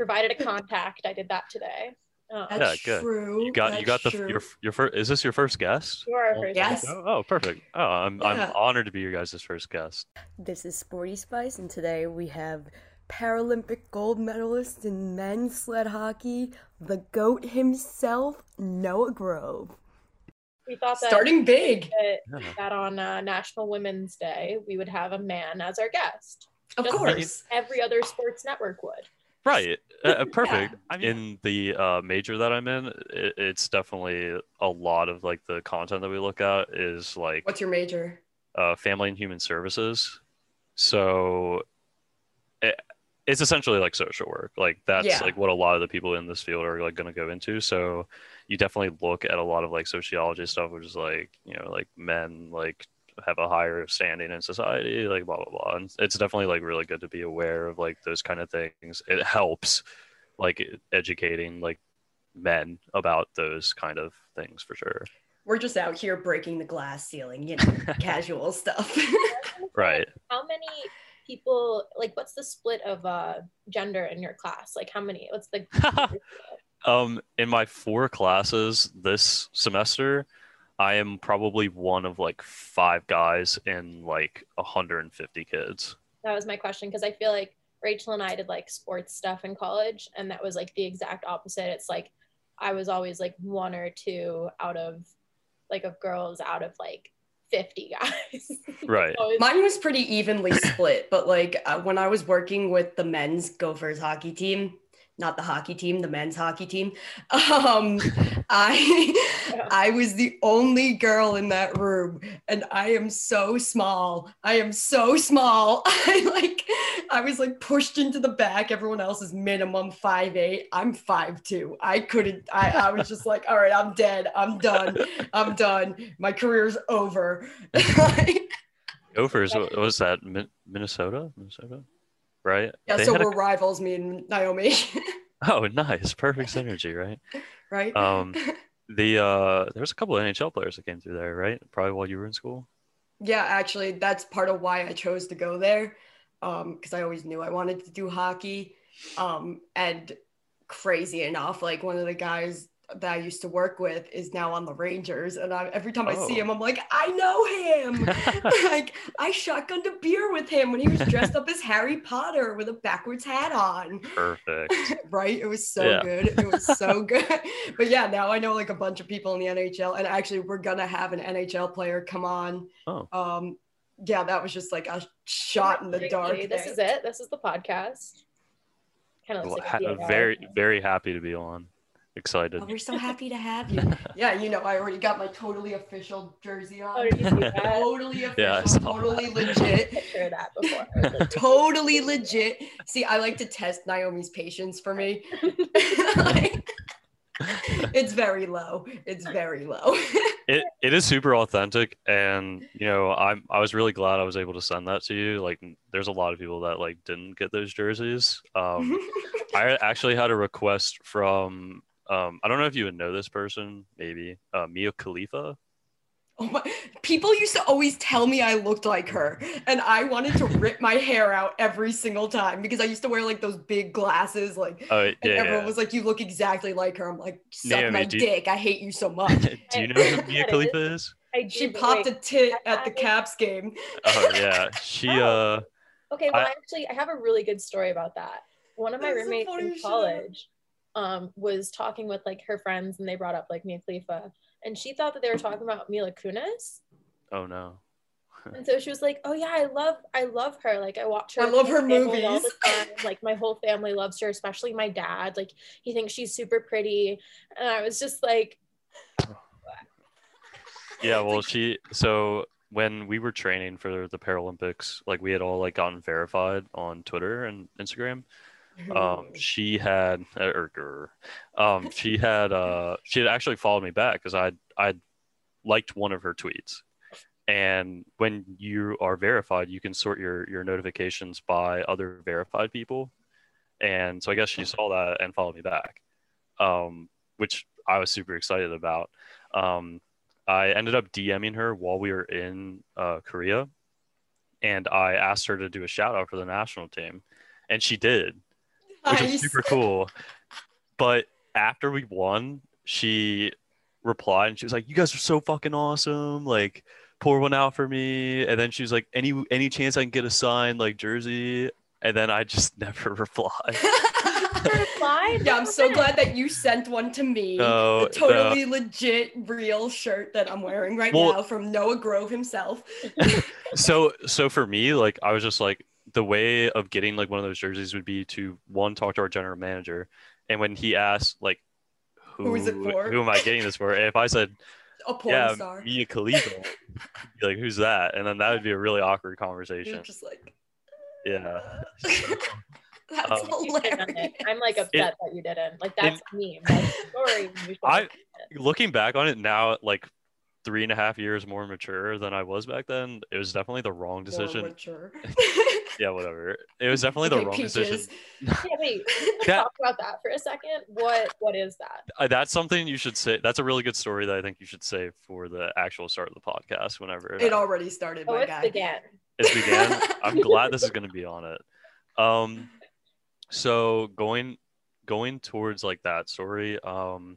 provided a contact. I did that today. Um, That's Yeah, good. true. You got you got the That's your your first. Is this your first guest? you are our first yes. guest. Oh, oh, perfect. Oh, I'm Yeah. I'm honored to be your guys' first guest. This is Sporty Spice, and today we have Paralympic gold medalist in men's sled hockey, the GOAT himself, Noah Grove. We thought that, Starting big. that, Yeah. that on uh, National Women's Day, we would have a man as our guest. Of Just course. Every other sports network would. Right. Uh, perfect. I mean- in the uh, major that I'm in, it, it's definitely a lot of like the content that we look at is like What's your major? uh, family and human services. So it, it's essentially like social work. Like that's Yeah. like what a lot of the people in this field are like going to go into. So you definitely look at a lot of like sociology stuff, which is like you know like men like have a higher standing in society, like blah blah blah. And it's definitely like really good to be aware of like those kind of things. It helps like educating like men about those kind of things for sure. We're just out here breaking the glass ceiling, you know, casual stuff. Right. How many people, like, what's the split of uh, gender in your class? Like, how many? What's the. Um, in my four classes this semester, I am probably one of like five guys in like 150 kids. that was my question because I feel like Rachel and I did like sports stuff in college, and that was like the exact opposite. It's like I was always like one or two out of like of girls out of like 50 guys. Right. Always- Mine was pretty evenly split, but like uh, when I was working with the men's Gophers hockey team, not the hockey team, the men's hockey team, um, I I was the only girl in that room, and I am so small. I am so small. I like I was like pushed into the back. Everyone else is minimum five eight. I'm five two. I couldn't. I I was just like, all right, I'm dead. I'm done. I'm done. My career's over. Gophers, what what was that? Minnesota? Minnesota? Right? Yeah, They so we're rivals, me and Naomi, Oh, nice. Perfect synergy, right? right? Um, the uh, there's a couple of NHL players that came through there, right? Probably while you were in school. yeah, actually, that's part of why I chose to go there, because I always knew I wanted to do hockey. Um, and crazy enough, like one of the guys that I used to work with is now on the Rangers, and I, every time I see Oh. him, I'm like, I know him. like I shotgunned a beer with him when he was dressed up as Harry Potter with a backwards hat on. Perfect. right? It was so Yeah. good. It was so good. But yeah, now I know like a bunch of people in the NHL, and actually, we're gonna have an NHL player come on. Oh. Um, yeah, that was just like a shot in the dark. Hey, This is it. This is the podcast. Kind of Well, looks ha- like a DIY. very, very happy to be on. Excited. Oh, we're so happy to have you. Yeah, you know, I already got my totally official jersey on. Oh, did you see that? Totally official, Yeah, I saw totally I legit. picture that before. Like, totally legit. See, I like to test Naomi's patience for me. Like, it's very low. It's very low. it, it is super authentic and you know i'm i was really glad i was able to send that to you like there's a lot of people that like didn't get those jerseys um i actually had a request from um i don't know if you would know this person maybe uh mia khalifa Oh my, people used to always tell me I looked like her, and I wanted to rip my hair out every single time because I used to wear like those big glasses, like. oh And yeah, everyone yeah. was like, "You look exactly like her." I'm like, "Suck Naomi, my do you- dick! I hate you so much." do you know who mia khalifa is I She do, but popped wait. a tit at the Caps game. oh yeah she uh Okay, well, I- I, actually, I have a really good story about that. One of my That's roommates in funniest shit ever. college um, was talking with like her friends, and they brought up like Mia Khalifa, and she thought that they were talking about Mila Kunis, oh no and so she was like, "Oh yeah, I love, I love her. Like I watch her. I love her on all the movies." time. Like my whole family loves her, especially my dad. Like he thinks she's super pretty, and I was just like, Yeah, well, she so when we were training for the Paralympics, like we had all like gotten verified on Twitter and Instagram. Um, she had or, or um, she had uh, she had actually followed me back because I I liked one of her tweets. And when you are verified, you can sort your your notifications by other verified people. And so I guess she saw that and followed me back, um, which I was super excited about. Um, I ended up DMing her while we were in uh, Korea, and I asked her to do a shout out for the national team, and she did. Which Nice. is super cool. But after we won, she replied and she was like, "You guys are so fucking awesome! Like, pour one out for me." And then she was like, "Any any chance I can get a signed like jersey?" And then I just never replied. Replied? Yeah, I'm so glad that you sent one to me. No, the totally legit, real shirt that I'm wearing right Well- now from Noah Grove himself. so so for me, like I was just like the way of getting like one of those jerseys would be to one talk to our general manager, and when he asked like who Who is it for? who am I getting this for? And if I said A porn yeah, star. Mia Khalifa. he'd be like, who's that? And then that would be a really awkward conversation. You're conversation. just like, Yeah. that's Um, You should've done hilarious. I'm like upset that you didn't. Like that's me. That's the story. I- done it. Looking back on it now, like three and a half years more mature than I was back then, it was definitely the wrong decision. mature. Yeah, whatever. It was definitely the Okay, wrong peaches. decision. Yeah, wait. Can That- talk about that for a second? What what is that? Uh, that's something you should say. That's a really good story that I think you should say for the actual start of the podcast whenever It already started, Oh, my it's guy. began. it began. I'm glad this is going to be on it. Um, so going going towards like that story, um,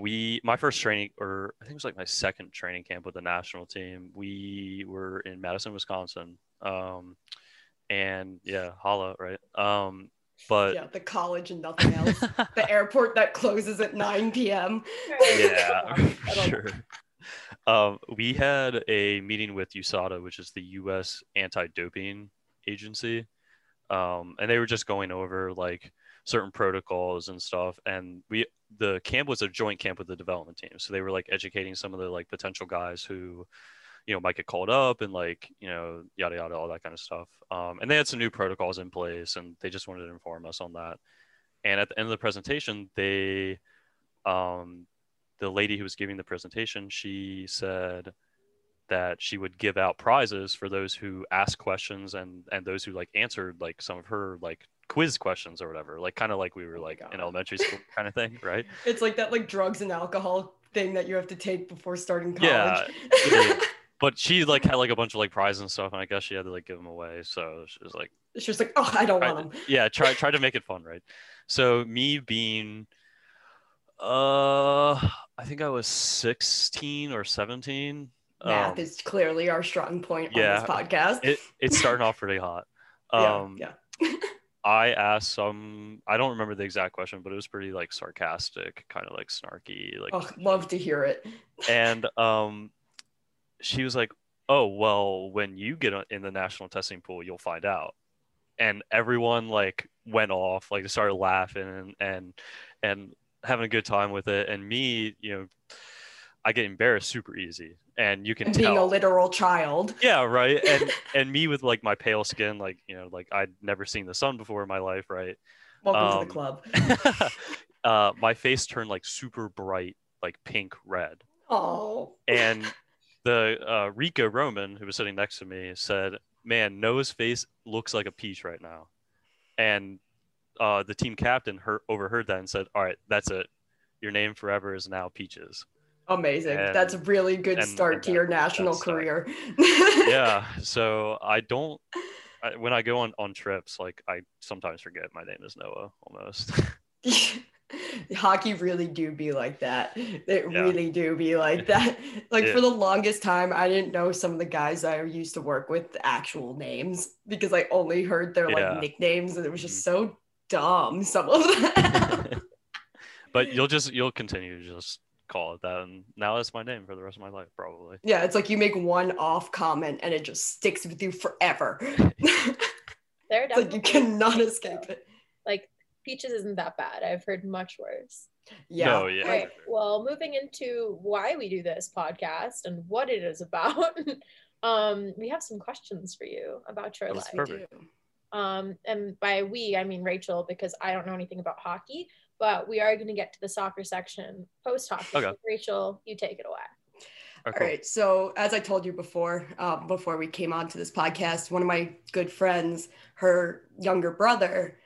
we my first training, or I think it was like my second training camp with the national team. We were in Madison, Wisconsin, um, and yeah, holla, right? Um, but yeah, the college and nothing else. the airport that closes at 9 p.m. yeah, I don't know. sure. Um, we had a meeting with USADA, which is the U.S. anti-doping agency, um, and they were just going over like certain protocols and stuff. And we, the camp was a joint camp with the development team, so they were like educating some of the like potential guys who, you know, might get called up and like you know yada yada all that kind of stuff. Um, and they had some new protocols in place, and they just wanted to inform us on that. And at the end of the presentation, they um, the lady who was giving the presentation, she said that she would give out prizes for those who asked questions and and those who like answered like some of her like quiz questions or whatever, like kind of like we were Oh like God. in elementary school kind of thing, right? It's like that like drugs and alcohol thing that you have to take before starting college. Yeah, yeah. But she like had like a bunch of like prizes and stuff, and I guess she had to like give them away. So she was like, she was like, oh, I don't want them. yeah, try try to make it fun, right? So me being, uh, I think I was sixteen or seventeen. Math um, is clearly our strong point on yeah, this podcast. it it's starting off pretty hot. Um, yeah, yeah. I asked some. I don't remember the exact question, but it was pretty like sarcastic, kind of like snarky, like. Oh, love to hear it. And um, she was like, "Oh well, when you get in the national testing pool, you'll find out." And everyone like went off, like they started laughing and and and having a good time with it. And me, you know, I get embarrassed super easy, and you can being tell. a literal child. Yeah, right. And and me with like my pale skin, like you know, like I'd never seen the sun before in my life, right? Welcome Um, to the club. uh, my face turned like super bright, like pink red. Oh, And the uh, Rico Roman, who was sitting next to me, said, "Man, Noah's face looks like a peach right now." And uh, the team captain heard, overheard that and said, "All right, that's it. Your name forever is now Peaches." Amazing. And- That's a really good and- start and to your national career. yeah. So I don't. I, when I go on on trips, like I sometimes forget my name is Noah almost. Hockey really do be like that. it Yeah. really do be like that. Like Yeah. for the longest time, I didn't know some of the guys I used to work with actual names because I only heard their Yeah. Mm-hmm. like nicknames, and it was just so dumb. Some of them. but you'll just you'll continue to just call it that, and now that's my name for the rest of my life, probably. yeah, it's like you make one off comment and it just sticks with you forever. They're it's like you cannot escape it. like peaches isn't that bad. I've heard much worse. Yeah. No, yeah. All right. Well, moving into why we do this podcast and what it is about. um, we have some questions for you about your That's life. Perfect. Um, and by we, I mean Rachel, because I don't know anything about hockey, but we are going to get to the soccer section post hockey. Okay. Rachel, you take it away. Oh, All cool. right. So, as I told you before, um, before we came on to this podcast, one of my good friends, her younger brother,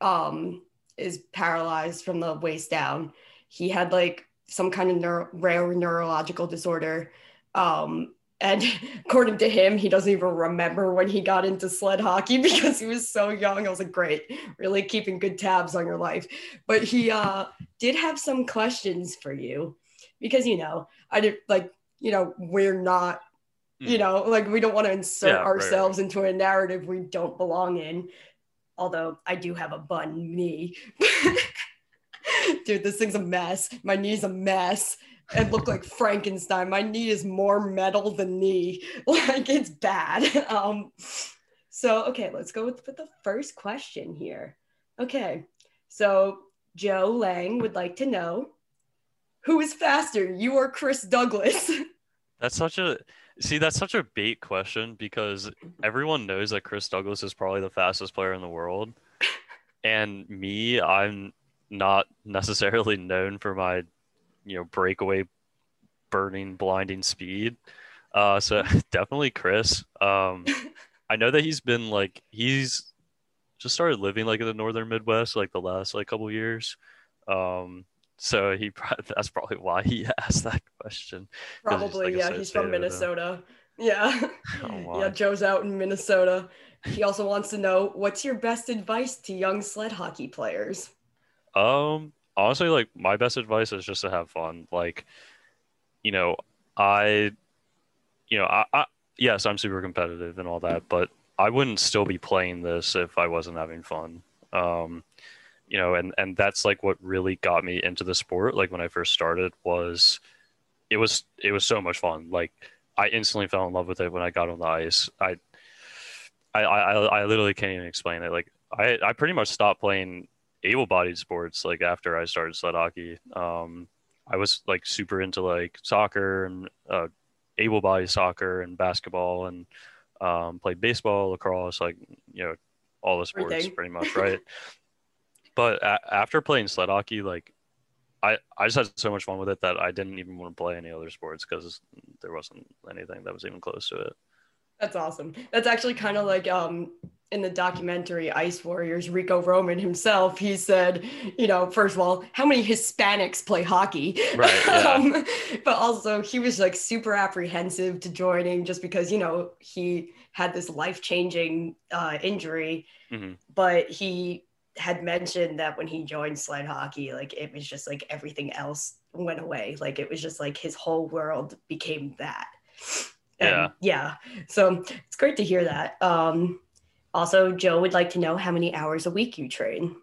um, is paralyzed from the waist down. He had like some kind of neuro- rare neurological disorder. Um, And according to him, he doesn't even remember when he got into sled hockey because he was so young. I was like, great, really keeping good tabs on your life. But he uh, did have some questions for you because, you know, I did like, you know, we're not, you Mm. know, like we don't want to insert Yeah, right, ourselves into a narrative we don't belong in. Although I do have a bun knee. Dude, this thing's a mess. My knee's a mess and look like Frankenstein. My knee is more metal than knee. Like it's bad. Um, so okay, let's go with, with the first question here. Okay, so Joe Lang would like to know who is faster, you or Chris Douglas? That's such a see. That's such a bait question because everyone knows that Chris Douglas is probably the fastest player in the world, and me, I'm not necessarily known for my, you know, breakaway, burning, blinding speed. Uh, so definitely Chris. Um, I know that he's been like he's just started living like in the northern Midwest like the last like couple years. Um, so he that's probably why he asked that question. 'Cause he's, Probably, like, yeah. He's from associated with him. Minnesota. Yeah. Oh, yeah. Joe's out in Minnesota. He also wants to know what's your best advice to young sled hockey players? Um, honestly, like my best advice is just to have fun. Like, you know, I, you know, I, I yes, I'm super competitive and all that, but I wouldn't still be playing this if I wasn't having fun. Um, you know, and and that's like what really got me into the sport. Like when I first started, was it was it was so much fun. Like I instantly fell in love with it when I got on the ice. I, I, I, I literally can't even explain it. Like I, I pretty much stopped playing able-bodied sports like after I started sled hockey. Um, I was like super into like soccer and uh, able-bodied soccer and basketball and um, played baseball, lacrosse, like you know all the sports Everything. pretty much, right? but a- after playing sled hockey, like I, I just had so much fun with it that I didn't even want to play any other sports because there wasn't anything that was even close to it. That's awesome. That's actually kind of like um in the documentary Ice Warriors, Rico Roman himself, he said, you know, first of all, how many Hispanics play hockey? Right, yeah. um, but also he was like super apprehensive to joining just because, you know, he had this life-changing uh, injury, Mhm. but he had mentioned that when he joined sled hockey, like it was just like everything else went away. Like it was just like his whole world became that. And, Yeah. yeah. So it's great to hear that. Um, also, Joe would like to know how many hours a week you train.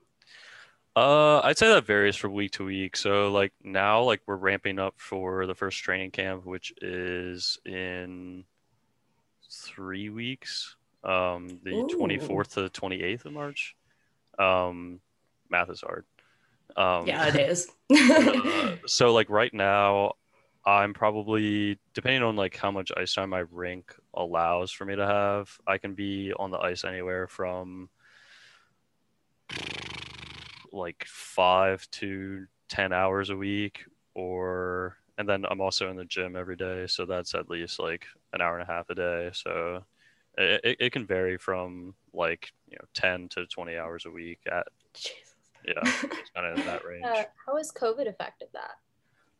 Uh, I'd say that varies from week to week. So like now, like we're ramping up for the first training camp, which is in three weeks. Um, the Ooh. 24th to 28th of March. Um, math is hard. Um, yeah, it is. uh, so like right now, I'm probably depending on like how much ice time my rink allows for me to have. I can be on the ice anywhere from like five to ten hours a week, or and then I'm also in the gym every day, so that's at least like an hour and a half a day. So it, it, it can vary from like you know 10 to 20 hours a week at Jesus. yeah kind of in that range Uh, how has COVID affected that?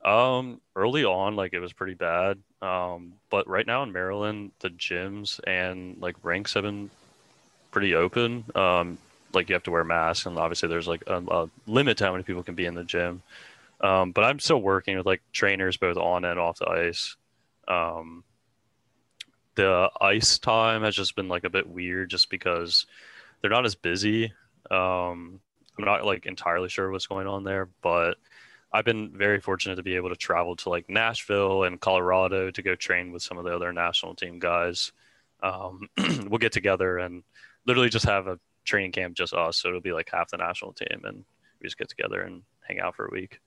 Um, early on, like it was pretty bad. Um, but right now in Maryland, the gyms and like rinks have been pretty open. Um, like you have to wear masks, and obviously there's like a, a limit to how many people can be in the gym. Um, but I'm still working with like trainers both on and off the ice. Um, the ice time has just been like a bit weird, just because they're not as busy. Um, I'm not like entirely sure what's going on there, but I've been very fortunate to be able to travel to like Nashville and Colorado to go train with some of the other national team guys. Um, we'll get together and literally just have a training camp just us. So it'll be like half the national team and we just get together and hang out for a week.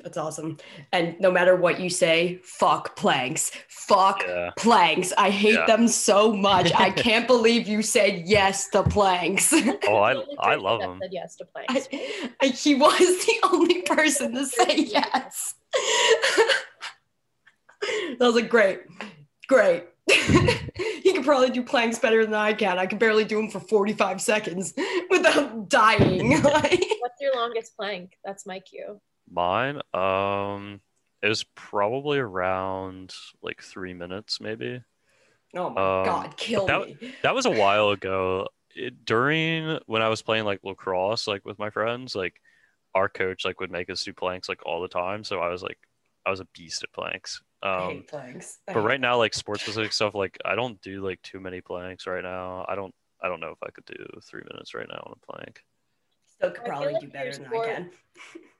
That's awesome. And no matter what you say, fuck planks. Fuck Yeah. planks. I hate Yeah. them so much. I can't believe you said yes to planks. Oh, I, I love that them. Said yes to planks. I, I, he was the only person to say yes. that was like, great, great. he could probably do planks better than I can. I can barely do them for 45 seconds without dying. Like, What's your longest plank? That's my cue. Mine, um, it was probably around like three minutes, maybe. Oh my Um, god, kill that- me. That was a while ago. It, during when I was playing like lacrosse, like with my friends, like our coach like would make us do planks like all the time. So I was like, I was a beast at planks. I Um, hate planks. I but hate right now, like sports specific stuff, like I don't do like too many planks right now. I don't. I don't know if I could do three minutes right now on a plank. Still could probably like do better your than I can.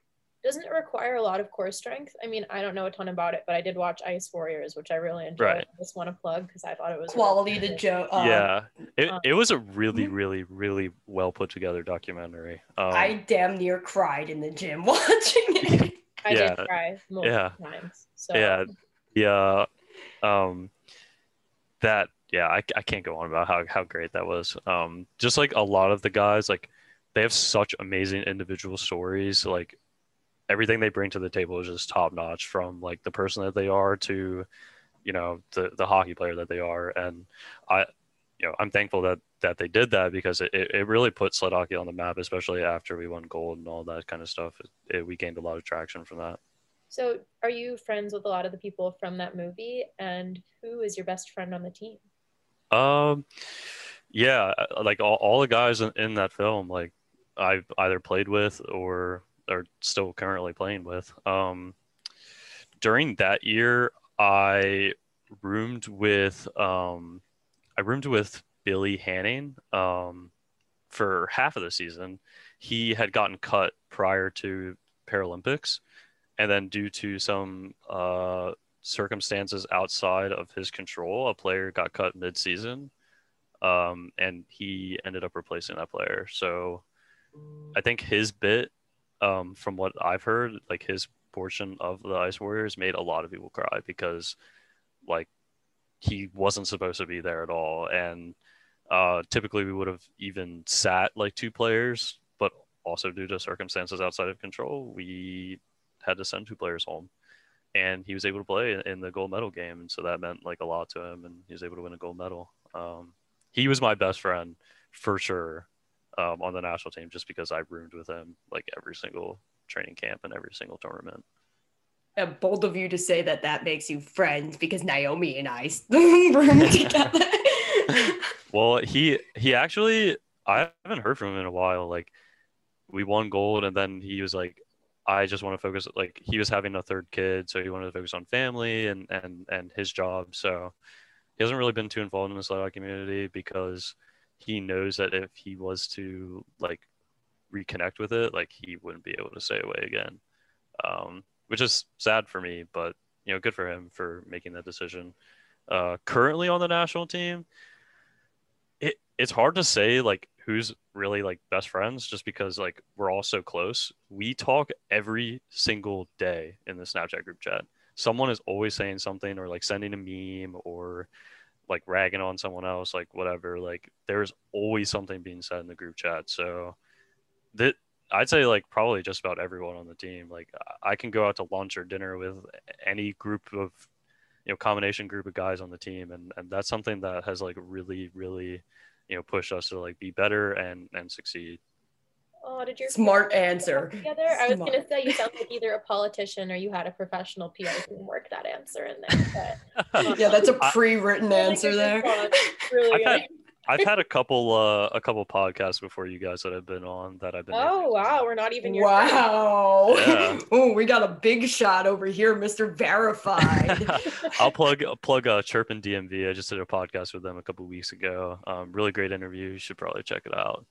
Doesn't it require a lot of core strength? I mean, I don't know a ton about it, but I did watch Ice Warriors, which I really enjoyed. Right. I just want to plug because I thought it was Quality to Joe. Uh, yeah, it, um, it was a really, Mhm. really, really well put together documentary. Um, I damn near cried in the gym watching it. I Yeah. did cry multiple Yeah. times. So yeah, yeah, um, that yeah, I, I can't go on about how how great that was. Um, just like a lot of the guys, like they have such amazing individual stories. Like everything they bring to the table is just top notch. From like the person that they are to, you know, the the hockey player that they are, and I, you know, I'm thankful that that they did that because it, it really put sled hockey on the map, especially after we won gold and all that kind of stuff. It, it, we gained a lot of traction from that. So, are you friends with a lot of the people from that movie? And who is your best friend on the team? Um, yeah, uh, like all, all the guys in, in that film, like I've either played with or are still currently playing with. Um, during that year, I roomed with um, I roomed with Billy Hanning um, for half of the season. He had gotten cut prior to Paralympics, and then due to some uh, circumstances outside of his control, a player got cut mid-season, um, and he ended up replacing that player. So I think his bit, um, from what I've heard, like his portion of the Ice Warriors made a lot of people cry because, like, he wasn't supposed to be there at all, and uh, typically we would have even sat like two players, but also due to circumstances outside of control, we had to send two players home. And he was able to play in the gold medal game, and so that meant like a lot to him, and he was able to win a gold medal. Um, he was my best friend for sure um, on the national team, just because I roomed with him like every single training camp and every single tournament. And bold of you to say that that makes you friends because Naomi and I roomed together. Well, he he actually I haven't heard from him in a while. Like we won gold, and then he was like, I just want to focus. Like he was having a third kid, so he wanted to focus on family and and and his job. So he hasn't really been too involved in the hockey community because he knows that if he was to like reconnect with it, like he wouldn't be able to stay away again. Um, which is sad for me, but you know, good for him for making that decision. Uh, currently on the national team, it it's hard to say like who's really like best friends just because like we're all so close. We talk every single day in the Snapchat group chat. Someone is always saying something or like sending a meme or like ragging on someone else, like whatever. Like there's always something being said in the group chat. So that I'd say like probably just about everyone on the team. Like I can go out to lunch or dinner with any group of you know combination group of guys on the team and and that's something that has like really really you know pushed us to like be better and and succeed Oh, did your Smart answer. work Together, I was gonna say you sound like either a politician or you had a professional PR team work that answer in there. But yeah, that's a pre-written I answer it's there. Really I've had- i've had a couple uh a couple podcasts before you guys that i've been on that i've been Oh wow, we're not even your Wow. Yeah. oh, we got a big shot over here, Mr. Verified. I'll plug plug uh, Chirpin DMV. I just did a podcast with them a couple weeks ago. Um, really great interview. You should probably check it out.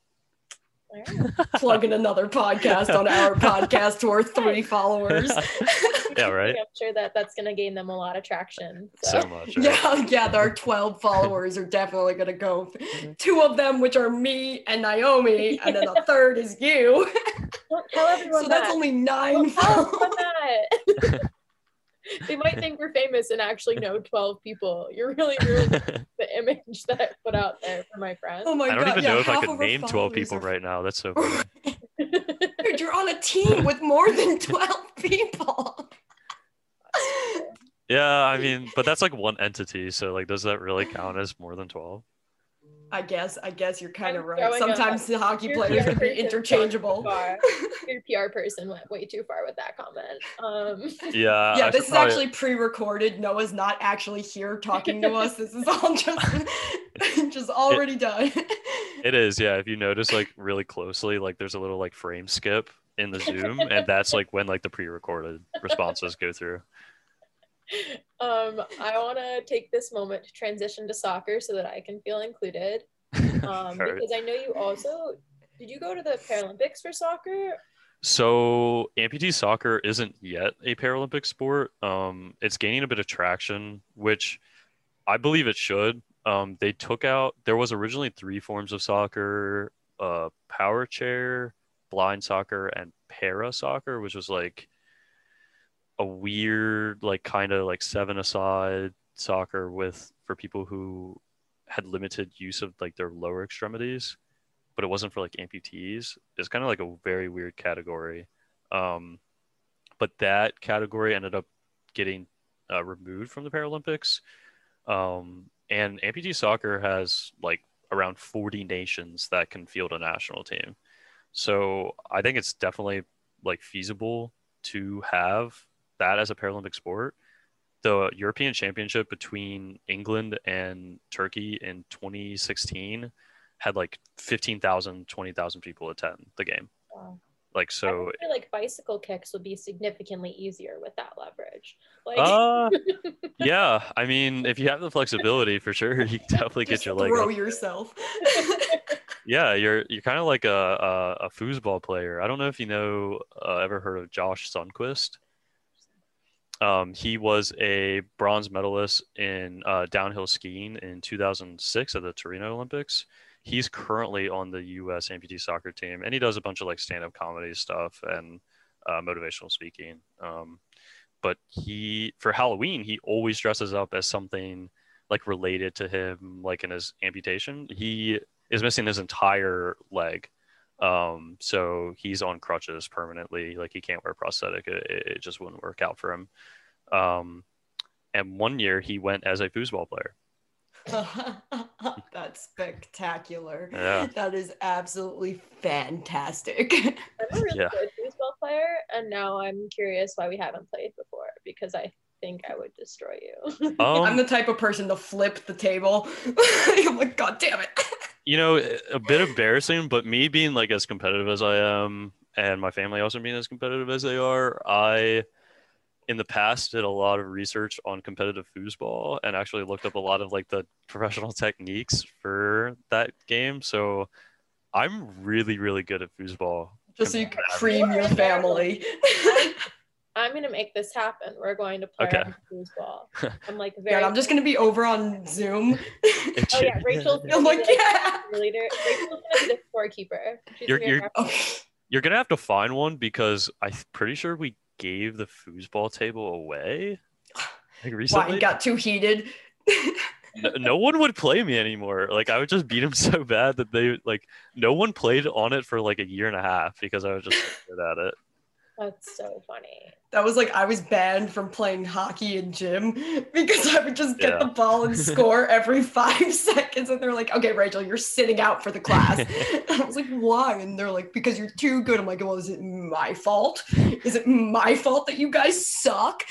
Alright. Plugging another podcast on our podcast to our three followers. yeah, right. I'm sure that that's gonna gain them a lot of traction. So, So much. right? Yeah, yeah, our 12 followers are definitely going to go. Mm-hmm. Two of them, which are me and Naomi, and then the third is you. don't tell everyone So that. that's only nine Don't followers. Everyone that. they might think we're famous and actually know 12 people. You're really ruining the image that I put out there for my friends. Oh my I don't god! even yeah, know if I could name 12 people are- right now. That's so funny. Dude, you're on a team with more than 12 people. yeah, I mean, but that's like one entity. So, like, does that really count as more than 12? I guess I guess you're kind of I'm right. throwing a- Sometimes the hockey players PR can be interchangeable. went too far. Your PR person went way too far with that comment. Um, Yeah. yeah, I this is probably- actually pre-recorded. Noah's not actually here talking to us. This is all just just already done. It is, yeah. If you notice, like really closely, like there's a little like frame skip in the Zoom, and that's like when like the pre-recorded responses go through. Um, I want to take this moment to transition to soccer so that I can feel included. Um, because I know you also did you go to the Paralympics for soccer? So amputee soccer isn't yet a Paralympic sport. Um, it's gaining a bit of traction, which I believe it should. Um, they took out there was originally three forms of soccer: uh, power chair, blind soccer, and para soccer, which was like a weird, like kind of like seven aside soccer with for people who had limited use of like their lower extremities but it wasn't for like amputees. It's kind of like a very weird category. Um, but that category ended up getting uh, removed from the Paralympics. Um, and amputee soccer has like around 40 nations that can field a national team. So I think it's definitely like feasible to have that as a Paralympic sport. The European Championship between England and Turkey in 2016 had like 15,000, 20,000 people attend the game. Wow. Like, so, would feel like bicycle kicks would be significantly easier with that leverage. Like uh, yeah, I mean, if you have the flexibility for sure, you can definitely Just get your leg throw up. yourself. Yeah, you're you're kind of like a, a a foosball player. I don't know if you know uh, ever heard of Josh Sundquist. Um, he was a bronze medalist in uh, downhill skiing in 2006 at the Torino Olympics. He's currently on the U.S. amputee soccer team, and he does a bunch of like stand-up comedy stuff and uh, motivational speaking. Um, but he, for Halloween, he always dresses up as something like related to him, like in his amputation. He is missing his entire leg. Um, so he's on crutches permanently. Like he can't wear prosthetic. It, it just wouldn't work out for him. Um, and one year he went as a foosball player. That's spectacular. Yeah. That is absolutely fantastic. I'm a really Yeah. good baseball player, and now I'm curious why we haven't played before because I think I would destroy you. Um, I'm the type of person to flip the table. I'm like, God damn it. You know, a bit embarrassing, but me being like as competitive as I am, and my family also being as competitive as they are, I, in the past, did a lot of research on competitive foosball and actually looked up a lot of like the professional techniques for that game. So I'm really, really good at foosball. Just so you can cream your family. I'm gonna make this happen. We're going to play Okay. foosball. I'm like very. God, I'm just gonna be over on Zoom. Oh yeah, Rachel's I'm like, yeah. leader. Rachel's gonna be the scorekeeper. She's You're- gonna you're- have- You're gonna have to find one because I'm pretty sure we gave the foosball table away. Like recently, it got too heated? no, no one would play me anymore. Like I would just beat them so bad that they like no one played on it for like a year and a half because I was just so good at it. That's so funny. That was like I was banned from playing hockey in gym because I would just get Yeah. the ball and score every five seconds. And they're like, okay, Rachel, you're sitting out for the class. and I was like, why? And they're like, because you're too good. I'm like, well, is it my fault? Is it my fault that you guys suck?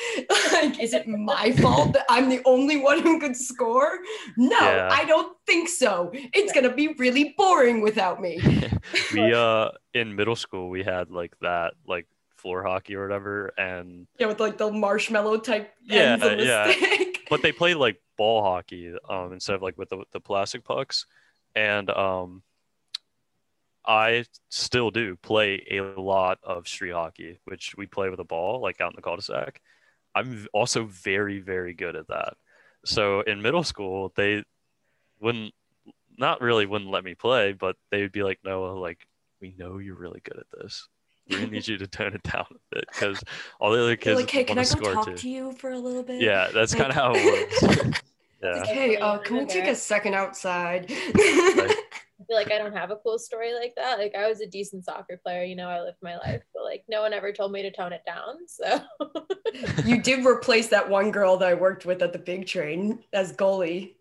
like, is it my fault that I'm the only one who could score? No, Yeah. I don't think so. It's gonna be really boring without me. we uh in middle school we had like that like floor hockey or whatever and Yeah, with like the marshmallow type Yeah, ends of the yeah. stick. but they played like ball hockey um instead of like with the, the plastic pucks and um I still do play a lot of street hockey, which we play with a ball, like out in the cul-de-sac. I'm also very, very good at that. So in middle school, they wouldn't, not really wouldn't let me play, but they would be like, Noah, like, we know you're really good at this. We're need you to tone it down a bit because all the other kids like, hey, can I want go to score talk too. to you for a little bit? Yeah, that's Like- kind of how it works. yeah. Hey, uh, can we take a second outside? I feel like I don't have a cool story like that. Like I was a decent soccer player, you know, I lived my life, but like no one ever told me to tone it down. So you did replace that one girl that I worked with at the big train as goalie.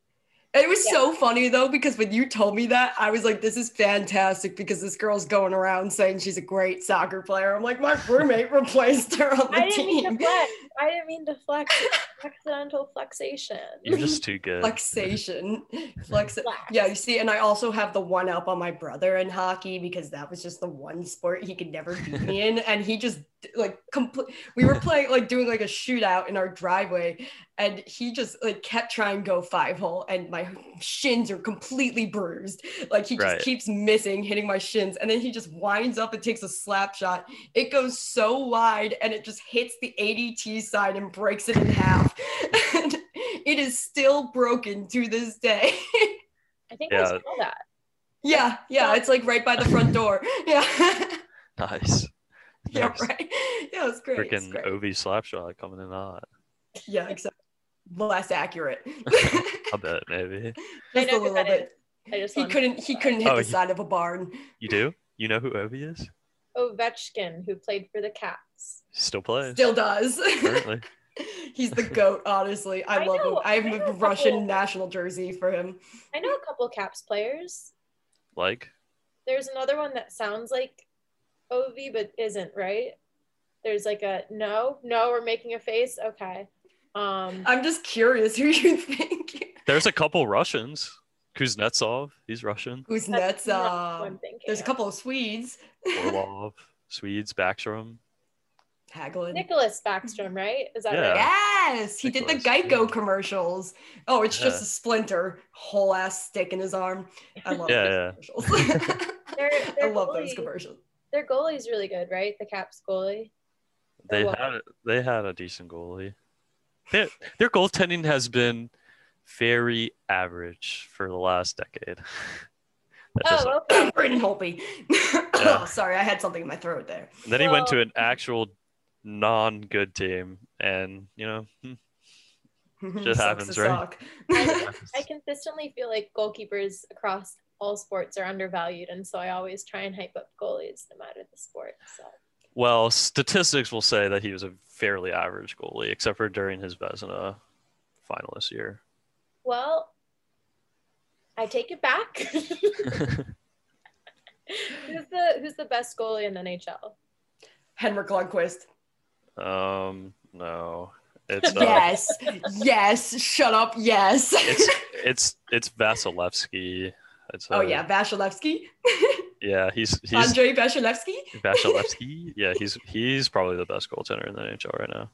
It was Yeah. so funny though because when you told me that, I was like, "This is fantastic!" Because this girl's going around saying she's a great soccer player. I'm like, my roommate replaced her on the I didn't mean team. to flex. I didn't mean to flex. Accidental flexation. You're just too good. Flexation, flex. Flex. Yeah, you see, and I also have the one up on my brother in hockey because that was just the one sport he could never beat me in, and he just like complete. We were playing like doing like a shootout in our driveway, and he just like kept trying to go five hole, and my shins are completely bruised. Like he just Right. keeps missing, hitting my shins, and then he just winds up and takes a slap shot. It goes so wide, and it just hits the ADT side and breaks it in half. and it is still broken to this day. I think I Yeah. saw that. yeah, yeah, it's like right by the front door. Yeah. nice. yeah, Nice. right. Yeah, it's great. It's Freaking great. OV slapshot coming in hot. Yeah, exactly. Less accurate. I bet maybe. I Just know a little that bit. I just He couldn't he couldn't hit Oh, the he- side of a barn. You do? You know who Ovi is? Ovechkin, who played for the Caps. Still plays. Still does. Currently. He's the goat, honestly. I, I love know- him. I have I know a a Russian couple- national jersey for him. I know a couple Caps players. Like, There's another one that sounds like Ov but isn't right. There's like a no, no, we're making a face. Okay. Um, I'm just curious who you think. there's a couple Russians. Kuznetsov, he's Russian. Who's that's nuts? not what I'm thinking there's a couple of Swedes. Orlov, Swedes, Backstrom. Hagelin. Nicholas Backstrom, right? Is that Yeah. right? Yes, he did the Geico commercials. Oh, it's just a splinter, whole ass stick in his arm. I love Yeah, those commercials. Their, I their love those commercials. Their goalie's really good, right? The Caps goalie. They had they had a decent goalie. Their, their goaltending has been very average for the last decade. That's just Oh, okay. Braden Holtby. Yeah. oh, sorry, I had something in my throat there. And then he went to oh. an actual non-good team, and you know, just hmm, Shit happens, to right? I, I consistently feel like goalkeepers across all sports are undervalued, and so I always try and hype up goalies no matter the sport. So well, statistics will say that he was a fairly average goalie, except for during his Vezina finalist year. well, I take it back. who's the who's the best goalie in the NHL? Henrik Lundqvist. um, no, it's uh, Yes, yes. Shut up. Yes. it's it's it's Vasilevsky. It's, oh uh, yeah, Vasilevsky. yeah. He's he's Andrei Vasilevsky. Vasilevsky. yeah, he's he's probably the best goaltender in the NHL right now.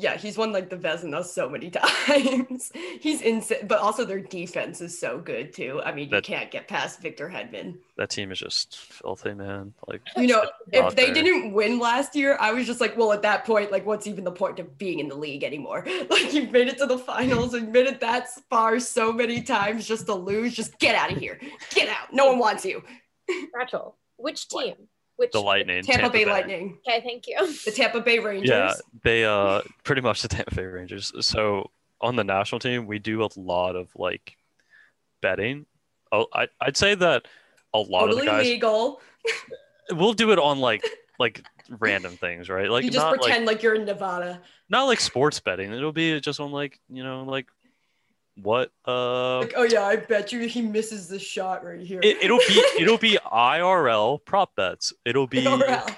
Yeah, he's won like the Vezina so many times. he's insane, but also their defense is so good too. I mean, That- you can't get past Victor Hedman. That team is just filthy, man. Like You know, if they fair. didn't win last year, I was just like, well, at that point, like, what's even the point of being in the league anymore? Like, you've made it to the finals and made it that far so many times just to lose. Just get out of here. Get out. No one wants you. Rachel, which team? Which the Lightning, Tampa, Bay, Lightning, Okay, thank you. the Tampa Bay Rangers. Yeah, they uh pretty much the Tampa Bay Rangers. So on the national team, we do a lot of like betting. Oh, I I'd say that a lot of totally the guys legal. we'll do it on like like random things, right? Like you just not pretend like like, you're in Nevada. not like sports betting. It'll be just on like you know like what uh Like, oh yeah, I bet you he misses the shot right here. it, it'll be it'll be IRL prop bets. It'll be IRL.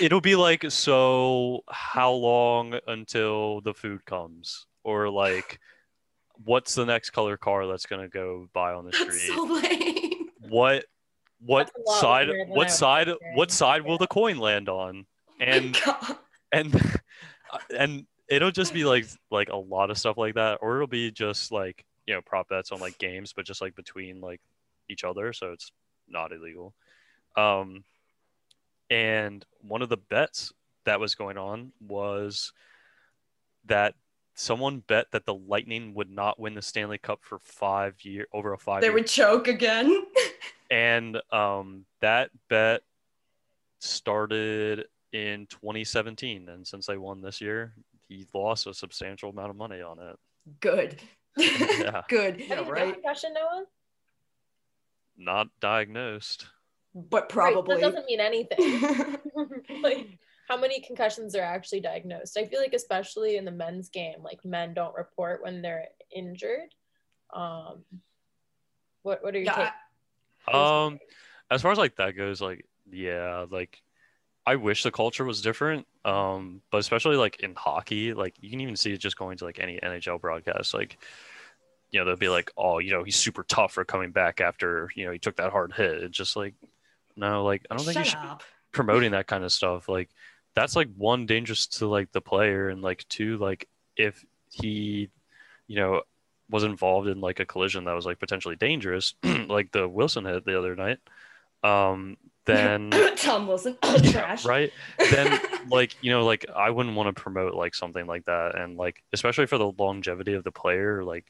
it'll be like so how long until the food comes or like what's the next color car that's going to go by on the That's street so lame. what what That's a lot side later than I what side what side will the coin land on and God. and and it'll just be like like a lot of stuff like that or it'll be just like you know prop bets on like games but just like between like each other so it's not illegal um and one of the bets that was going on was that someone bet that the lightning would not win the stanley cup for five year over a five they year would choke again. and um, that bet started in 2017 and since they won this year he lost a substantial amount of money on it Good. Yeah. Good. Yeah, you had right. concussion, Noah? not diagnosed But probably. Right, that doesn't mean anything. like, how many concussions are actually diagnosed? I feel like, especially in the men's game, like men don't report when they're injured. Um, what what are your Yeah, take? Um, as far as like that goes, like yeah, like I wish the culture was different. Um, but especially like in hockey, like you can even see it just going to like any NHL broadcast. Like, you know, they'll be like, "Oh, you know, he's super tough for coming back after you know he took that hard hit." It's just like, no, like I don't think Shut you should up. be promoting that kind of stuff. Like, that's like one dangerous to like the player, and like two, like if he, you know, was involved in like a collision that was like potentially dangerous, like the Wilson hit the other night, um, then Tom Wilson, trash. right, then like you know, like I wouldn't want to promote like something like that, and like especially for the longevity of the player, like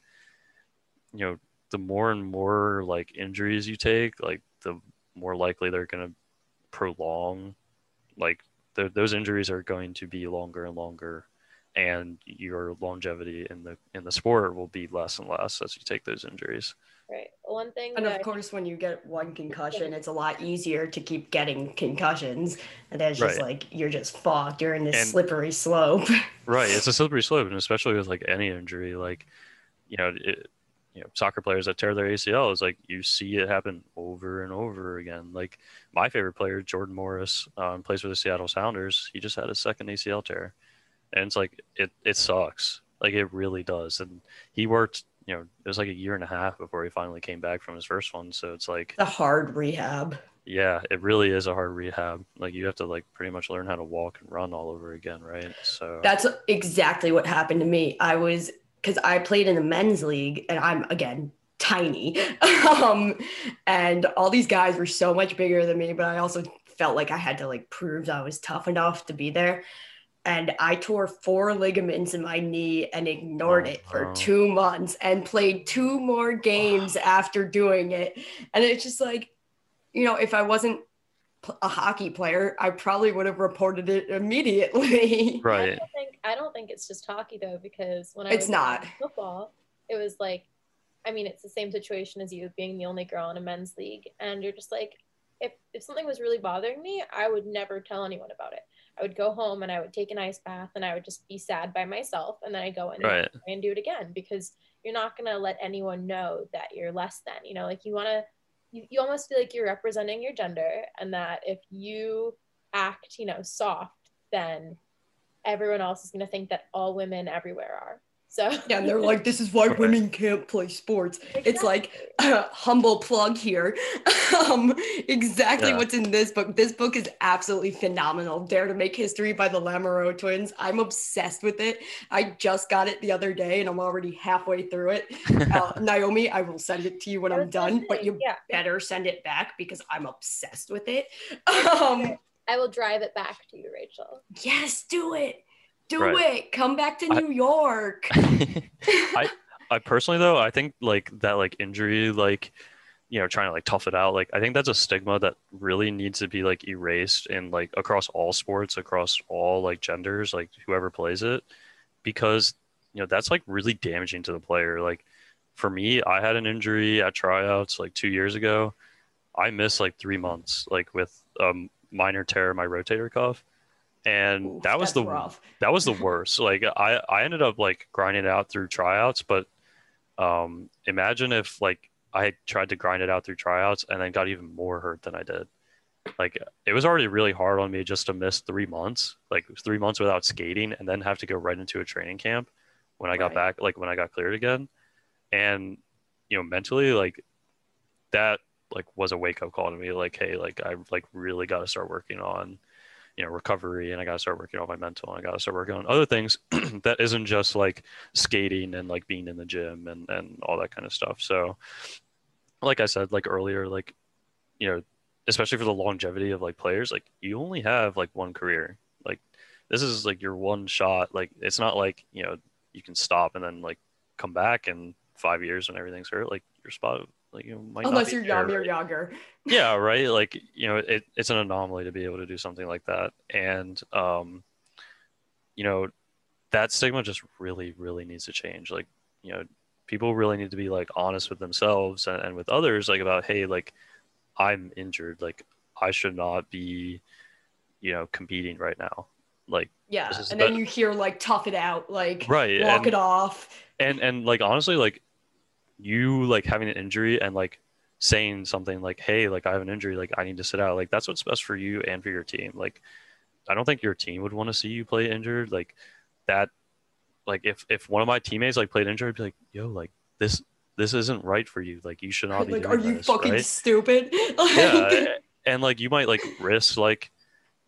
you know, the more and more like injuries you take, like the more likely they're gonna prolong, like th- those injuries are going to be longer and longer and your longevity in the in the sport will be less and less as you take those injuries. Right. One thing And that of I course, when you get one concussion, it's a lot easier to keep getting concussions. And then it's just Right. like you're just fucked. You're in this And- slippery slope. Right, it's a slippery slope, and especially with like any injury, like you know, it, you know, soccer players that tear their ACL is like you see it happen over and over again. Like my favorite player, Jordan Morris, um, plays for the Seattle Sounders. He just had his second ACL tear, and it's like it it sucks. Like it really does. And he worked, you know, it was like a year and a half before he finally came back from his first one. So it's like, a hard rehab. yeah, it really is a hard rehab. Like you have to like pretty much learn how to walk and run all over again, right? So That's exactly what happened to me. I was because I played in the men's league, and I'm again tiny, um, and all these guys were so much bigger than me. But I also felt like I had to like prove that I was tough enough to be there. And I tore four ligaments in my knee and ignored Oh, it for no. two months and played two more games after doing it. And it's just like, you know, if I wasn't a hockey player, I probably would have reported it immediately. I right, don't think I don't think it's just hockey though, because when I It's was not. football, it was like, I mean, it's the same situation as you being the only girl in a men's league, and you're just like, if if something was really bothering me, I would never tell anyone about it. I would go home and I would take an ice bath and I would just be sad by myself, and then I go in and right. try and do it again because you're not gonna let anyone know that you're less than. You know, like you wanna, you, you almost feel like you're representing your gender, and that if you act, you know, soft, then everyone else is gonna think that all women everywhere are. So Yeah, and they're like, this is why women can't play sports. It's like a humble plug here. um, exactly Yeah. what's in this book. This book is absolutely phenomenal. Dare to Make History by the Lamoureux twins. I'm obsessed with it. I just got it the other day and I'm already halfway through it. Uh, Naomi, I will send it to you when I I'm done, but you yeah, better send it back because I'm obsessed with it. Um, I will drive it back to you, Rachel. yes, do it. Do Right. it. Come back to I- New York. I I personally though I think like that like injury like you know trying to like tough it out like I think that's a stigma that really needs to be like erased in like across all sports across all like genders like whoever plays it because you know that's like really damaging to the player like for me I had an injury at tryouts like 2 years ago I missed like 3 months like with um minor tear in my rotator cuff and Oof, that was the rough. that was the worst. Like I, I ended up like grinding it out through tryouts, but um, imagine if like I had tried to grind it out through tryouts and then got even more hurt than I did. Like it was already really hard on me just to miss three months, like three months without skating, and then have to go right into a training camp when I got back, like when I got cleared again, and you know mentally like that like was a wake up call to me. Like hey, like I like really got to start working on you know recovery and i gotta start working on my mental and i gotta start working on other things that isn't just like skating and like being in the gym and and all that kind of stuff. So like i said like earlier like you know especially for the longevity of like players like you only have like one career. Like this is like your one shot. Like it's not like you know you can stop and then like come back in five years when everything's hurt. Like your spot like you might Unless you're Yamir? Jagr. yeah right like you know it, it's an anomaly to be able to do something like that and um you know that stigma just really really needs to change like you know people really need to be like honest with themselves and, and with others like about hey like i'm injured like i should not be you know competing right now like Yeah, and then the- you hear like tough it out, like Right, walk and- it off. and and like honestly like you like having an injury and like saying something like, "Hey, like I have an injury, like I need to sit out." Like that's what's best for you and for your team. Like I don't think your team would want to see you play injured. Like that like if if one of my teammates like played injured, I'd be like, "Yo, like this this isn't right for you. Like you should not be like, doing are you this, fucking right?" stupid? yeah, and like you might like risk like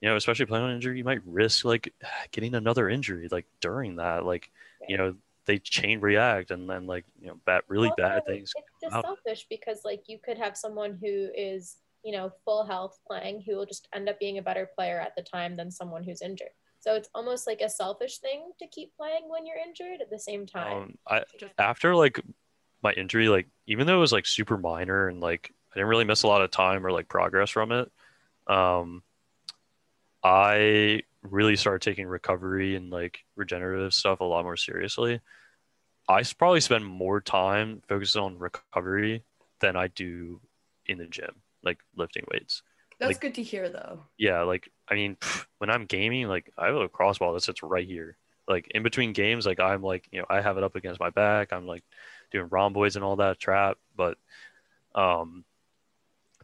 you know, especially playing on injury, you might risk like getting another injury like during that. Like, you know, they chain react and then like, you know, bad really bad things. It's just selfish because like you could have someone who is you know full health playing who will just end up being a better player at the time than someone who's injured. So it's almost like a selfish thing to keep playing when you're injured at the same time. Um, I after like my injury, like even though it was like super minor and like I didn't really miss a lot of time or like progress from it, um, I really started taking recovery and like regenerative stuff a lot more seriously. I probably spend more time focused on recovery than I do in the gym, like lifting weights. That's like- good to hear, though. Yeah, like I mean, when I'm gaming, like I have a crossball that sits right here. Like in between games, like I'm like, you know, I have it up against my back. I'm like doing rhomboids and all that trap, but um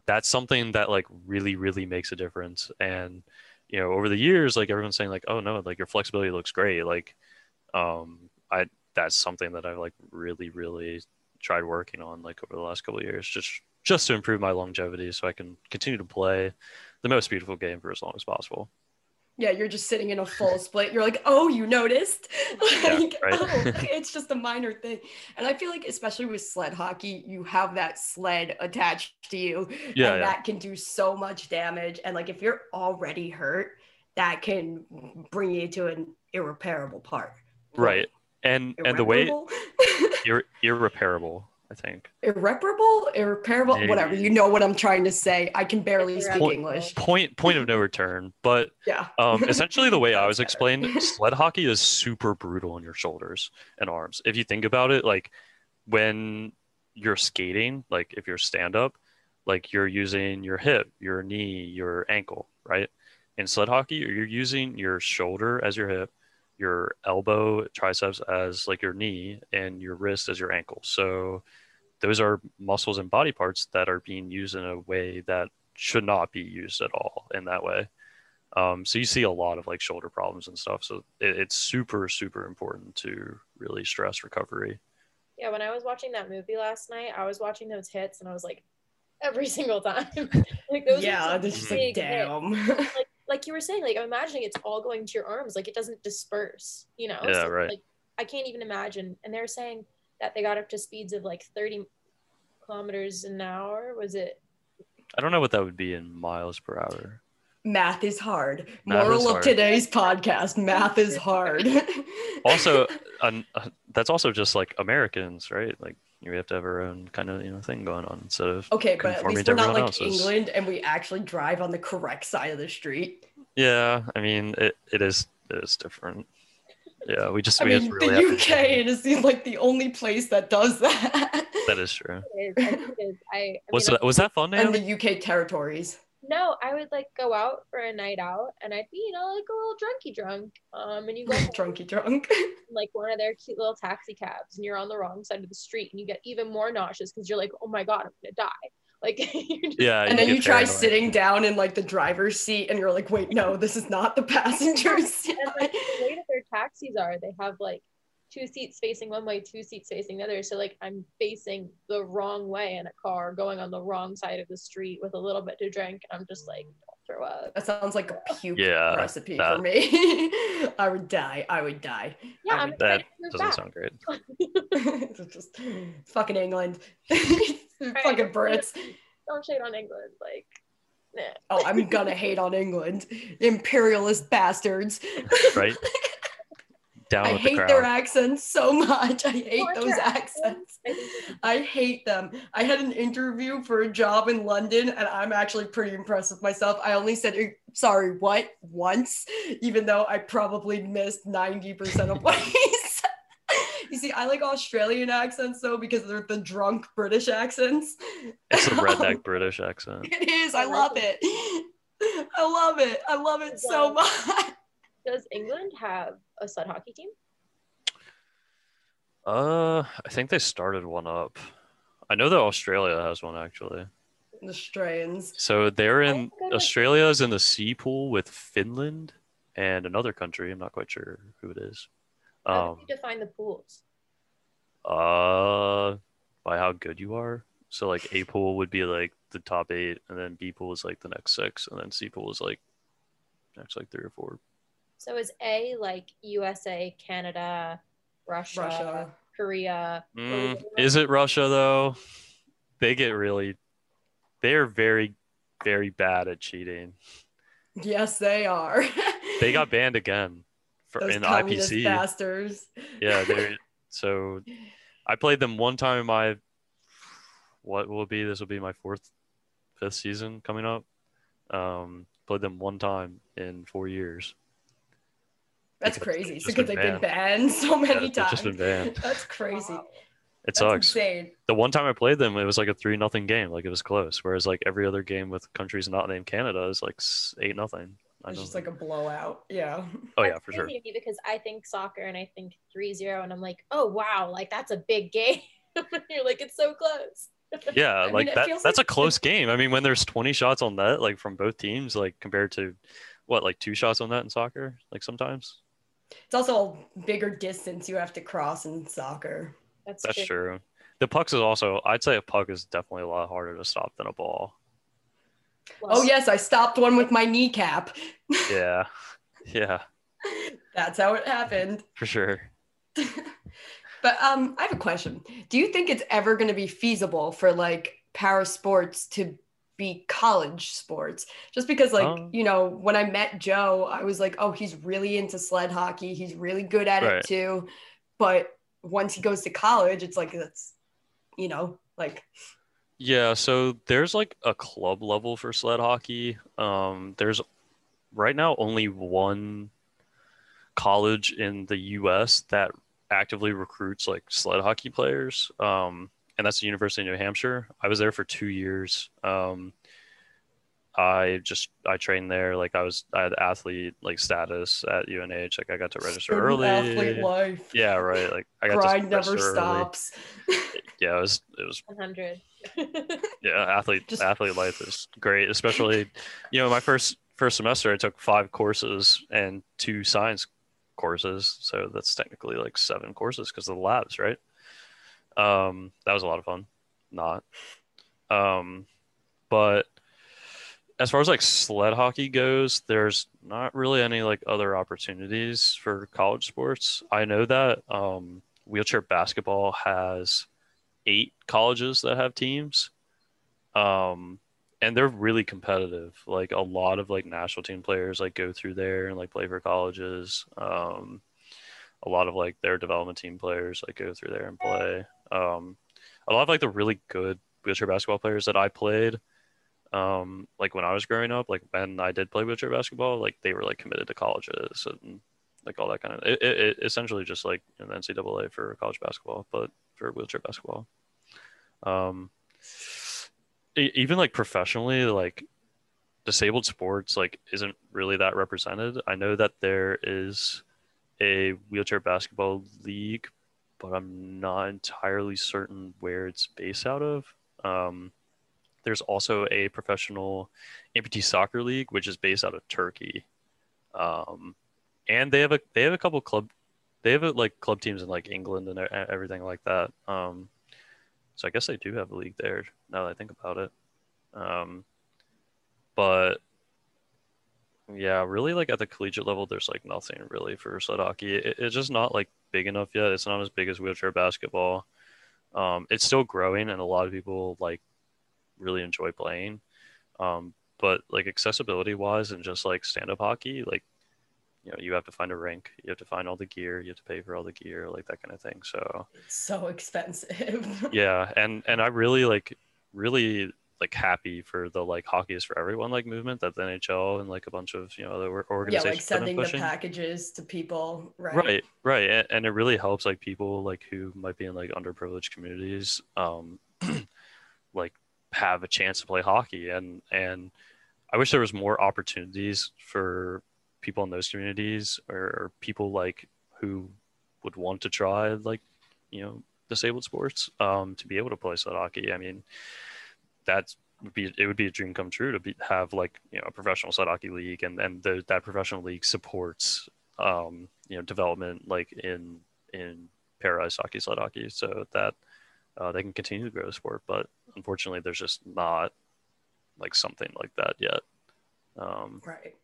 that's something that like really really makes a difference and you know over the years like everyone's saying like oh no like your flexibility looks great. Like um i that's something that i've like really really tried working on like over the last couple of years just just to improve my longevity so i can continue to play the most beautiful game for as long as possible Yeah, you're just sitting in a full split. You're like, oh, you noticed? Yeah, right. oh, it's just a minor thing. And I feel like, especially with sled hockey, you have that sled attached to you. Yeah, and yeah. that can do so much damage. And like, if you're already hurt, that can bring you to an irreparable part. right and and the way Irreparable? ir- irreparable i think irreparable, irreparable, whatever. You know what I'm trying to say. I can barely speak Point- English. point point of no return but Yeah. Um, essentially, the way I was That's better. explained, sled hockey is super brutal on your shoulders and arms. If you think about it, like when you're skating, like if you're stand up, like you're using your hip, your knee, your ankle, right? In sled hockey, you're using your shoulder as your hip, your elbow, triceps as like your knee, and your wrist as your ankle. So those are muscles and body parts that are being used in a way that should not be used at all in that way. Um, so you see a lot of like shoulder problems and stuff. So it, it's super, super important to really stress recovery. Yeah, when I was watching that movie last night, I was watching those hits and I was like, every single time. like those yeah, some this is big like, hits. damn. Like like you were saying, like I'm imagining it's all going to your arms, like it doesn't disperse, you know? Yeah, right. Like I can't even imagine. And they're saying that they got up to speeds of like 30 kilometers an hour. Was it? I don't know what that would be in miles per hour. Math is hard. Math Moral is of hard. today's podcast: Math is hard. Also, uh, that's also just like Americans, right? Like we have to have our own kind of you know thing going on instead of okay, but at least we're not like else's. England, and we actually drive on the correct side of the street. yeah. I mean, it, it is it is different. Yeah, we just I we mean, just really the UK it is the, like the only place that does that. That is true. it is, it is. I, I Was mean, that was that fun? and the UK territories. No, I would like go out for a night out and I'd be, you know, like a little drunky drunk. Um, and you go home Drunky drunk. like one of their cute little taxi cabs and you're on the wrong side of the street and you get even more nauseous because you're like, oh my God, I'm gonna die. Like, you're just, Yeah, and then you try paranoid. sitting down in like the driver's seat, and you're like, wait, no, this is not the passenger seat. and like the way that their taxis are, they have like two seats facing one way, two seats facing the other. So like I'm facing the wrong way in a car, going on the wrong side of the street with a little bit to drink, and I'm just like, don't throw up. That sounds like a puke Yeah, recipe that- for me. I would die. I would die. Yeah, I I'm That doesn't back. sound great. it's just fucking England. fucking Brits. Don't shade on England, like. Nah. Oh, I'm gonna hate on England. Imperialist bastards. Right? Down I with the hate their accents so much. I hate What those your accents. I hate them. I had an interview for a job in London and I'm actually pretty impressed with myself. I only said, "Eh, sorry, what? Once, even though I probably missed 90% of what he said. You see, I like Australian accents though because they're the drunk British accents. It's a redneck British accent. It is. I love it. I love it. I love it so much. Does England have a sled hockey team? Uh, I think they started one up. I know that Australia has one actually. The Australians. So they're in Oh. Australia is in the C pool with Finland and another country. I'm not quite sure who it is. How Um, do you define the pools? uh, by how good you are. So like A pool would be like the top eight, and then B pool is like the next six, and then C pool is like next like three or four. So is A like USA, Canada, Russia, Russia. Korea? or Mm, was it is it Russia though? They get really, they are very, very bad at cheating. Yes, they are. They got banned again for Those in communist IPC. bastards. Yeah, they're so. I played them one time in my. What will it be? This will be my fourth, fifth season coming up. Um, played them one time in four years. That's crazy. they've So just because been they've been banned so many Yeah, times. just been banned. That's crazy. Wow. It That's sucks. insane. The one time I played them, it was like a three nothing game. Like it was close. Whereas like every other game with countries not named Canada is like eight nothing. It's just like a blowout. Yeah. oh yeah, for sure. crazy to me because I think soccer and I think 3-0 and I'm like, oh wow, like that's a big game. You're like, it's so close. Yeah, mean, like it that. That's like a close game. I mean, when there's 20 shots on net, like from both teams, like compared to what, like two shots on net in soccer, like sometimes. It's also a bigger distance you have to cross in soccer. That's, That's true. true. The pucks is also. I'd say a puck is definitely a lot harder to stop than a ball. Oh yes, I stopped one with my kneecap. Yeah, yeah, That's how it happened. for sure. But um, I have a question. Do you think it's ever going to be feasible for like para sports to be college sports? Just because, like, Um, you know, when I met Joe, I was like, oh, he's really into sled hockey. He's really good at Right. it too. But once he goes to college, it's like that's, you know, like Yeah, so there's like a club level for sled hockey. Um, there's right now only one college in the U.S. that actively recruits like sled hockey players, um, and that's the University of New Hampshire. I was there for two years. Um, I just I trained there. Like I was I had athlete like status at UNH. Like I got to register student early. athlete life. Yeah, right. Like I got Grind to never register early. stops. Yeah, it was it was 100. yeah athlete Just- athlete life is great especially you know my first first semester i took five courses and two science courses so that's technically like seven courses because of the labs right um that was a lot of fun. Not. Um but as far as like sled hockey goes there's not really any like other opportunities for college sports. I know that um wheelchair basketball has eight colleges that have teams. Um and they're really competitive. Like a lot of like national team players like go through there and like play for colleges. Um a lot of like their development team players like go through there and play um a lot of like the really good wheelchair basketball players that i played um like when i was growing up like when i did play wheelchair basketball like they were like committed to colleges and like all that kind of it, it, it essentially just like in the ncaa for college basketball but for wheelchair basketball. Um even like professionally like disabled sports like isn't really that represented. I know that there is a wheelchair basketball league but i'm not entirely certain where it's based out of. Um, there's also a professional amputee soccer league which is based out of turkey. Um, and they have a they have a couple club they have a, like club teams in like england and everything like that. Um, so I guess they do have a league there now that I think about it. Um, but yeah, really like at the collegiate level, there's like nothing really for sled hockey. It, it's just not like big enough yet. It's not as big as wheelchair basketball. Um, it's still growing, and a lot of people like really enjoy playing. Um, but like accessibility wise, and just like stand up hockey, like you know, you have to find a rink, you have to find all the gear, you have to pay for all the gear, like that kind of thing. So It's so expensive. yeah and and i really like really like happy for the like hockey is for everyone like movement that the nhl and like a bunch of you know other organizations yeah, like sending the packages to people. Right. right right and, and it really helps like people like who might be in like underprivileged communities um like have a chance to play hockey and and i wish there was more opportunities for people in those communities or, or people like who would want to try like you know disabled sports um, to be able to play sled hockey. I mean, that's would be it would be a dream come true to be, have like you know a professional sled hockey league and and the, that professional league supports um, you know development like in in para ice hockey sled hockey. So that uh, they can continue to grow the sport but unfortunately there's just not like something like that yet. Um, right.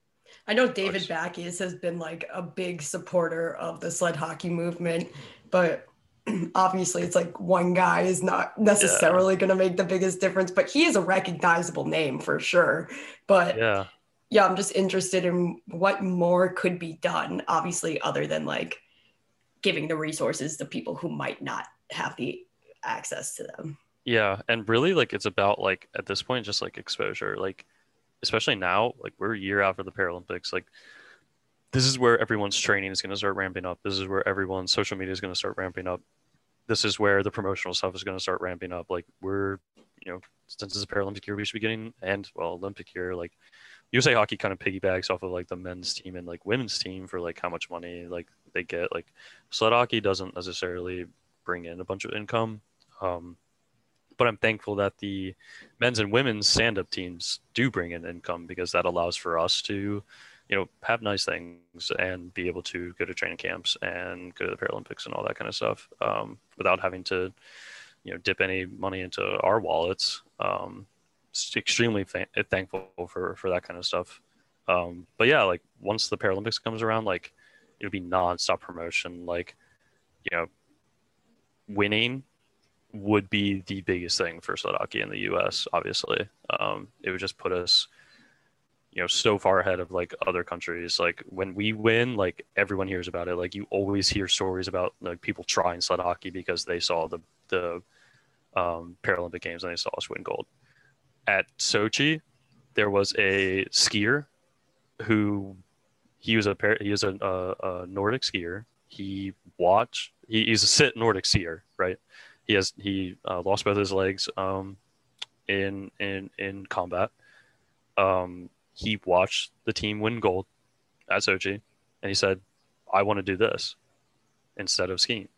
I know David Backes has been like a big supporter of the sled hockey movement, but obviously it's like one guy is not necessarily yeah. going to make the biggest difference but he is a recognizable name for sure. But yeah. yeah i'm just interested in what more could be done obviously other than like giving the resources to people who might not have the access to them. Yeah and really like it's about like at this point just like exposure. Like especially now like we're a year after the paralympics. Like this is where everyone's training is going to start ramping up. This is where everyone's social media is going to start ramping up. This is where the promotional stuff is going to start ramping up. Like we're, you know, since it's a Paralympic year, we should be getting and well, Olympic year. Like USA Hockey kind of piggybacks off of like the men's team and like women's team for like how much money like they get. Like sled hockey doesn't necessarily bring in a bunch of income. Um, but I'm thankful that the men's and women's stand up teams do bring in income because that allows for us to you know, have nice things and be able to go to training camps and go to the Paralympics and all that kind of stuff um, without having to, you know, dip any money into our wallets. Um, extremely th- thankful for for that kind of stuff. Um, but yeah, like once the Paralympics comes around, like it'll be nonstop promotion. Like, you know, winning would be the biggest thing for hockey in the U.S. Obviously, um, it would just put us you know so far ahead of like other countries. Like when we win like everyone hears about it. Like you always hear stories about like people trying sled hockey because they saw the the um, paralympic games and they saw us win gold. At sochi there was a skier who he was a he was a, a, a nordic skier. He watched he, he's a sit nordic skier right? He has he uh, lost both his legs um, in in in combat. Um, he watched the team win gold at Sochi, and he said, "I want to do this instead of skiing."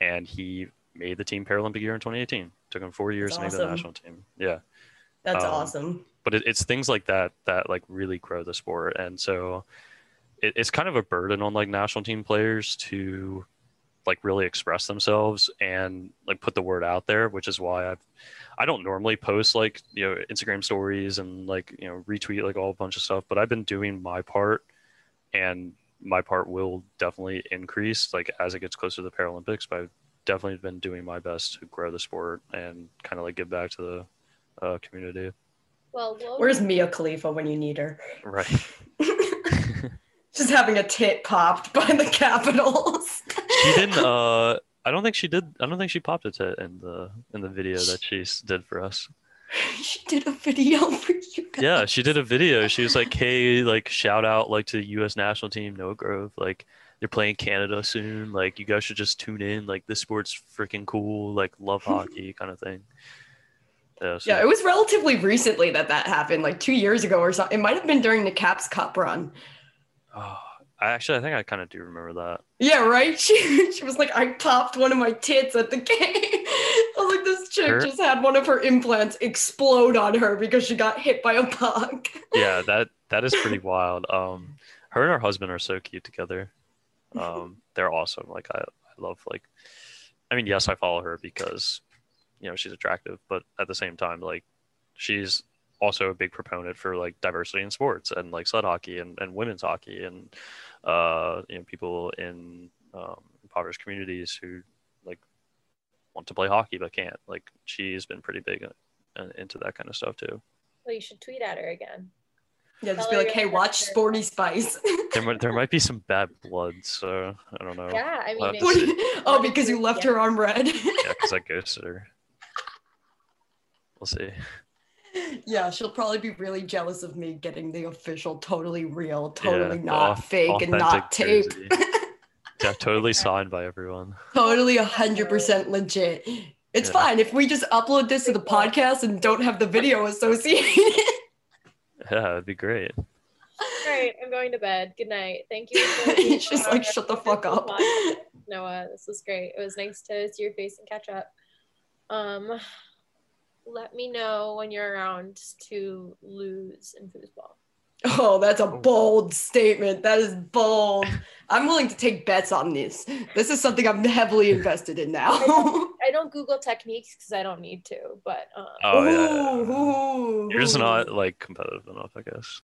And he made the team Paralympic year in 2018. Took him four years That's to awesome. make the national team. Yeah, that's um, awesome. But it, it's things like that that like really grow the sport, and so it, it's kind of a burden on like national team players to like really express themselves and like put the word out there, which is why I've I don't normally post like you know Instagram stories and like you know retweet like all a bunch of stuff, but I've been doing my part, and my part will definitely increase like as it gets closer to the Paralympics. But I've definitely been doing my best to grow the sport and kind of like give back to the uh, community. Well, where's Mia Khalifa when you need her? Right. Just having a tit popped by the Capitals. she didn't. Uh, I don't think she did. I don't think she popped a tit in the in the video that she did for us. She did a video for you guys. Yeah, she did a video. She was like, "Hey, like shout out like to the U.S. national team, Noah Grove. Like they're playing Canada soon. Like you guys should just tune in. Like this sport's freaking cool. Like love hockey kind of thing." Yeah, so. yeah, it was relatively recently that that happened, like two years ago or something. It might have been during the Caps Cup run. Oh, I actually, I think I kind of do remember that. Yeah, right. She she was like, I popped one of my tits at the game. I was like, this chick her? just had one of her implants explode on her because she got hit by a puck. yeah, that that is pretty wild. Um, her and her husband are so cute together. Um, they're awesome. Like I, I love like, I mean, yes, I follow her because, you know, she's attractive, but at the same time, like, she's also a big proponent for like diversity in sports and like sled hockey and, and women's hockey and uh, you know people in um, impoverished communities who like want to play hockey but can't. Like she's been pretty big uh, into that kind of stuff too. Well, you should tweet at her again. Yeah, just Tell be like, "Hey, watch Sporty Spice." there, might, there might be some bad blood, so I don't know. Yeah, I mean, oh, because you left yeah. her arm red. yeah, because I ghosted her. We'll see yeah, she'll probably be really jealous of me getting the official, totally real, totally yeah, not fake and not tape. yeah, totally signed by everyone. Totally 100% legit. It's yeah. fine if we just upload this to the podcast and don't have the video associated. yeah, it'd be great. All right, I'm going to bed. Good night. Thank you. She's like, shut the fuck up. Noah. This was great. It was nice to see your face and catch up. Um, let me know when you're around to lose in foosball. Oh, that's a bold statement. That is bold. I'm willing to take bets on this. This is something I'm heavily invested in now. I don't, I don't Google techniques because I don't need to, but um, Oh yeah. ooh, You're just not like competitive enough, I guess.